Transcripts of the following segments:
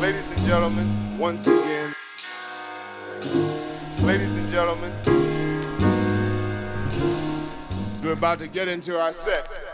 Ladies and gentlemen, once again, ladies and gentlemen, we're about to get into our set.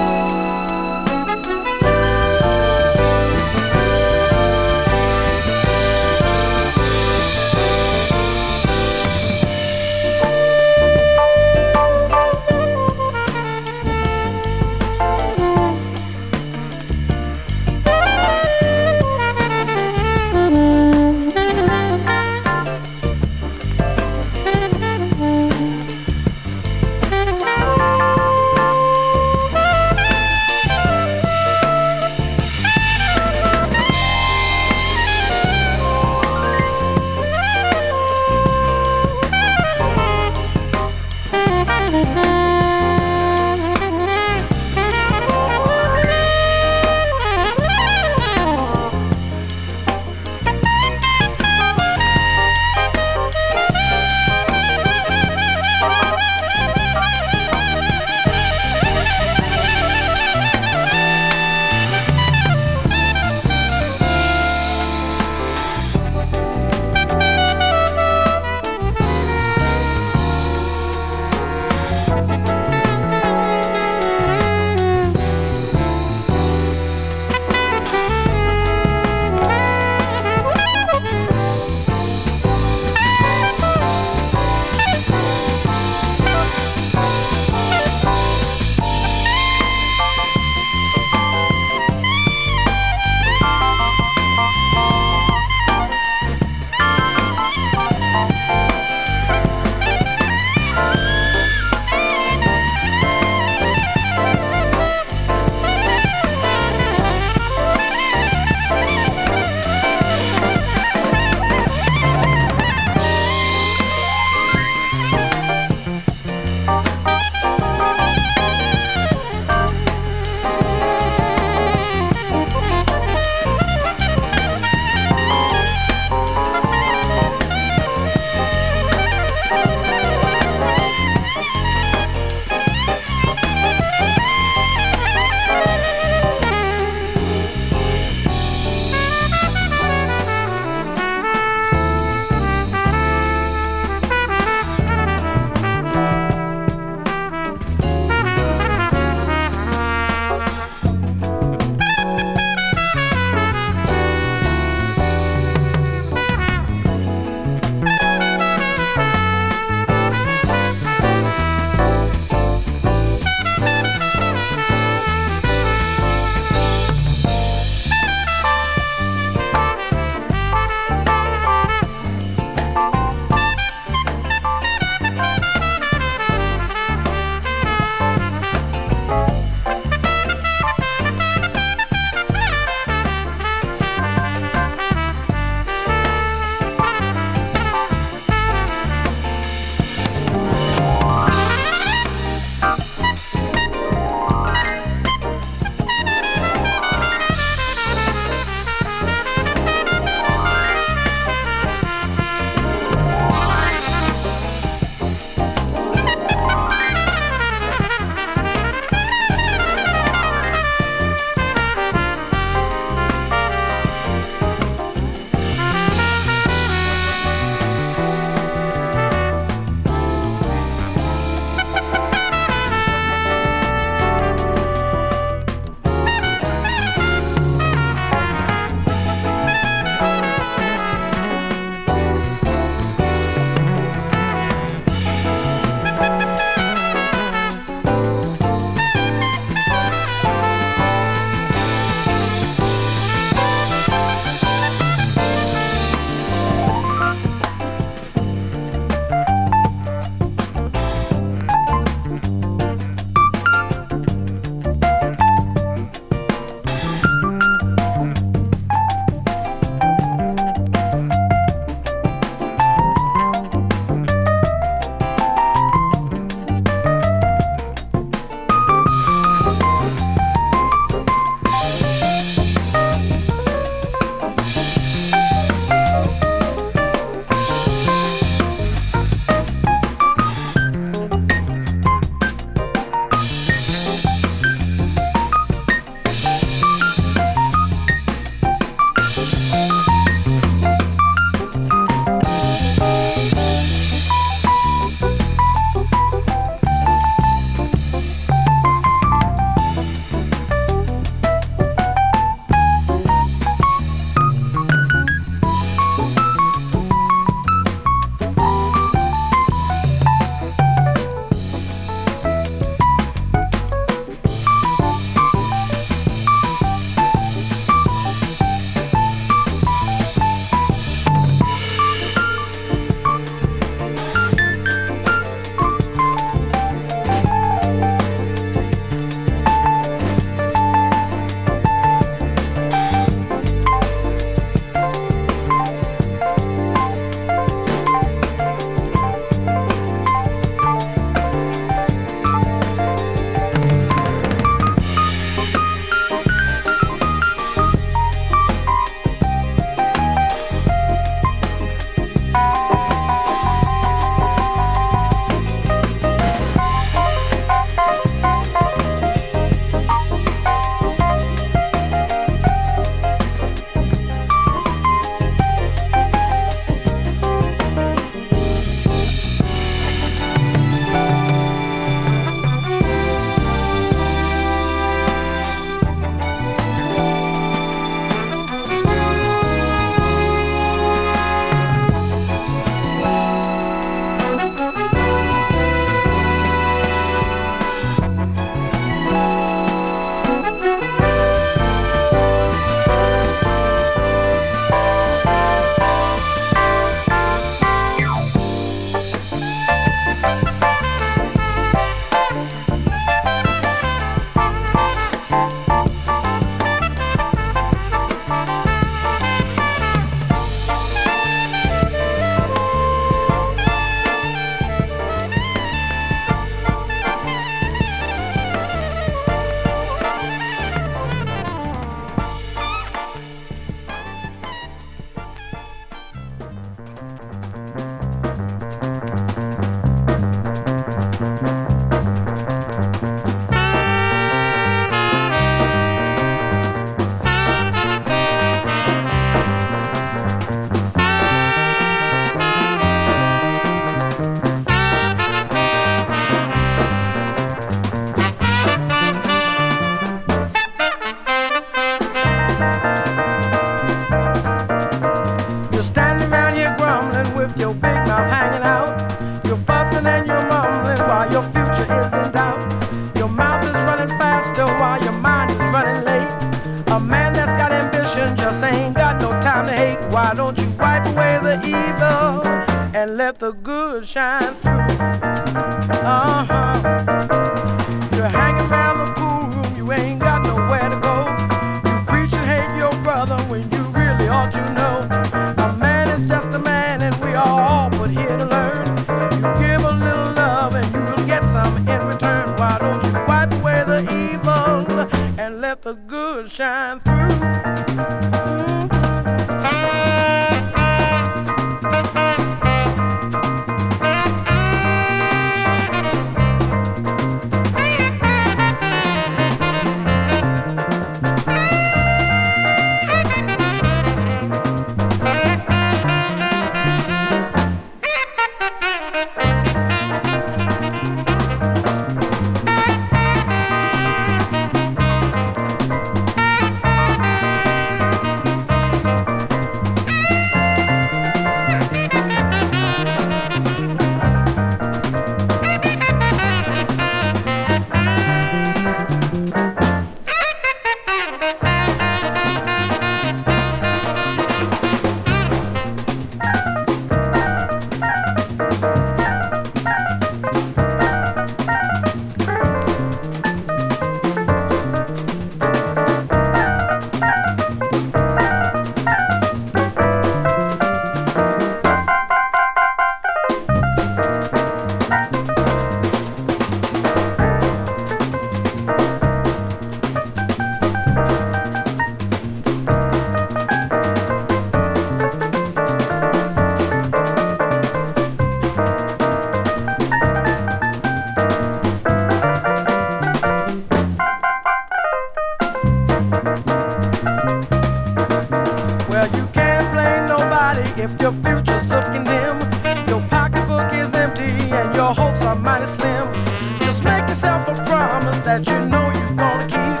that you know you're gonna keep,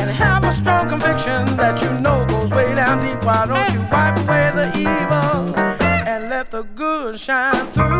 and have a strong conviction that you know goes way down deep. Why don't you wipe away the evil and let the good shine through?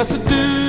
yes, it do.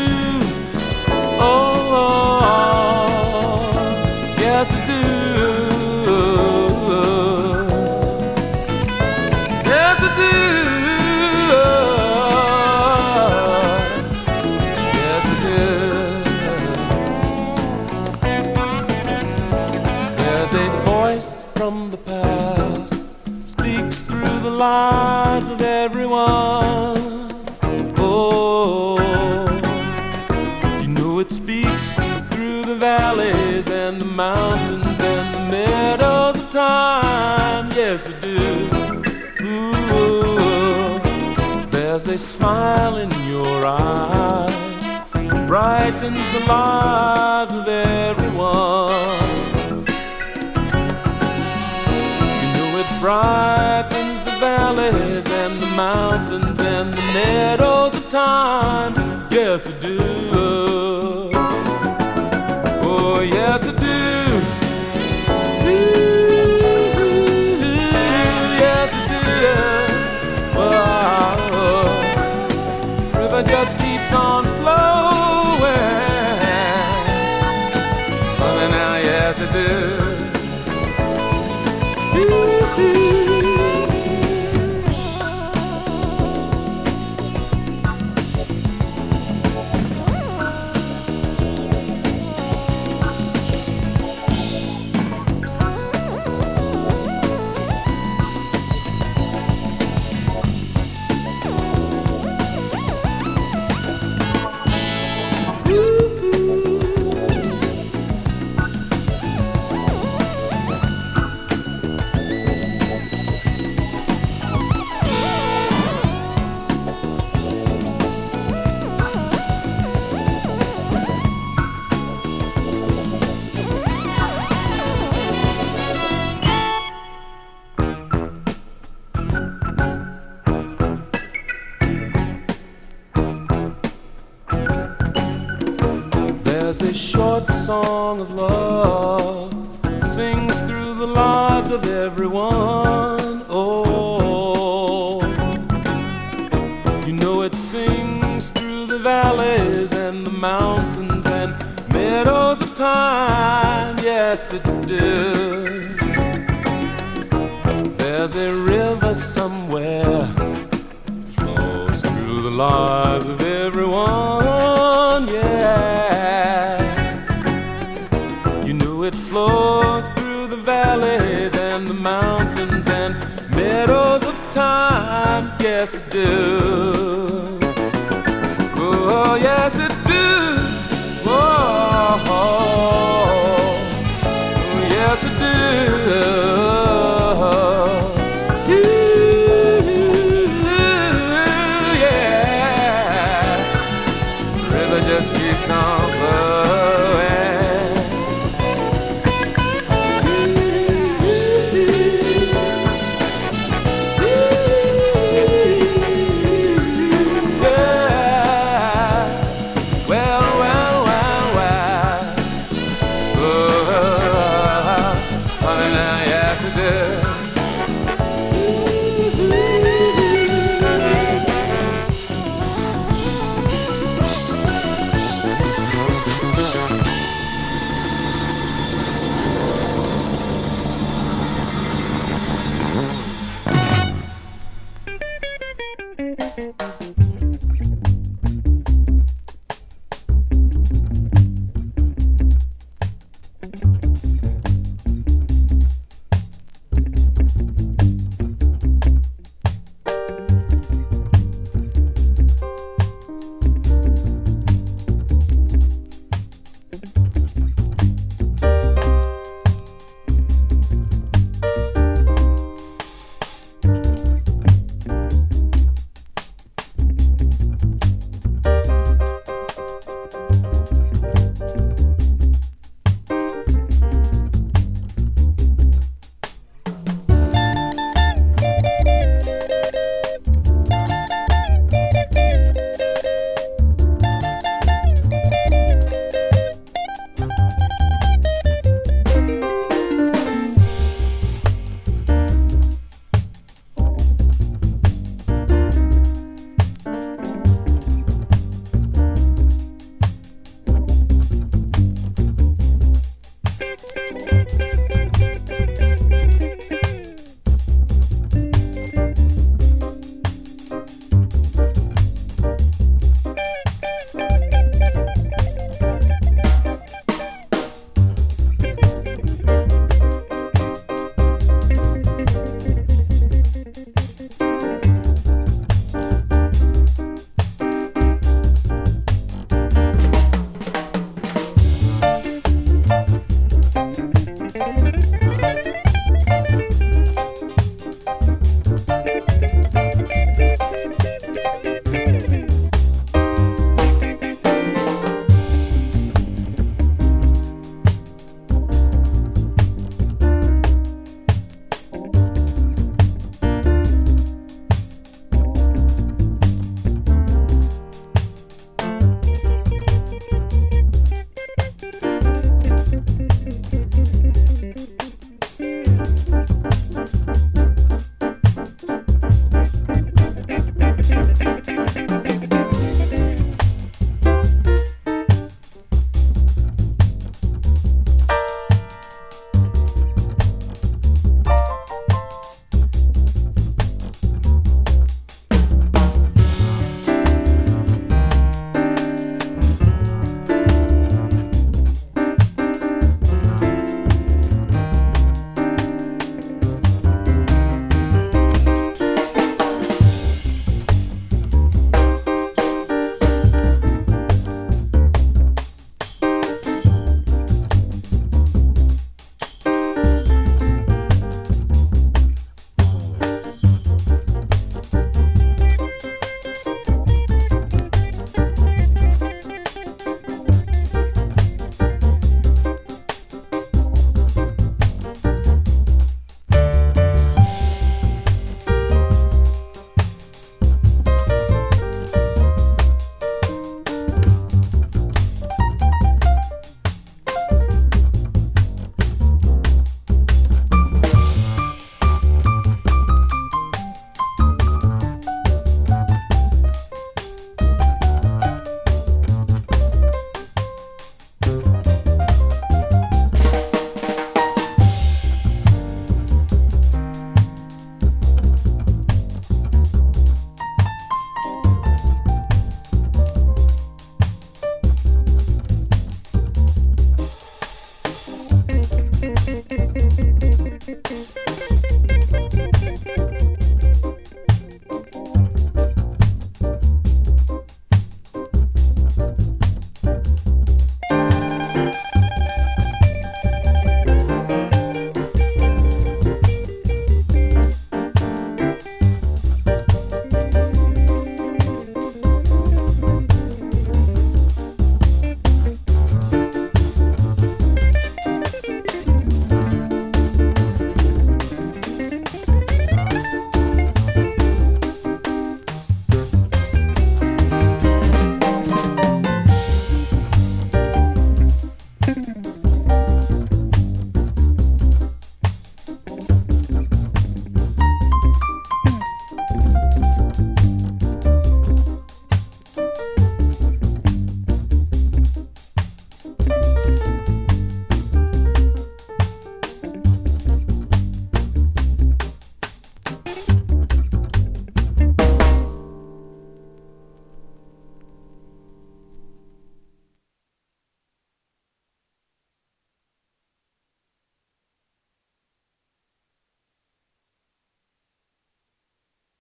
smile in your eyes brightens the lives of everyone. You know it brightens the valleys and the mountains and the meadows of time. Yes, it do. Oh, yes. song of love. do.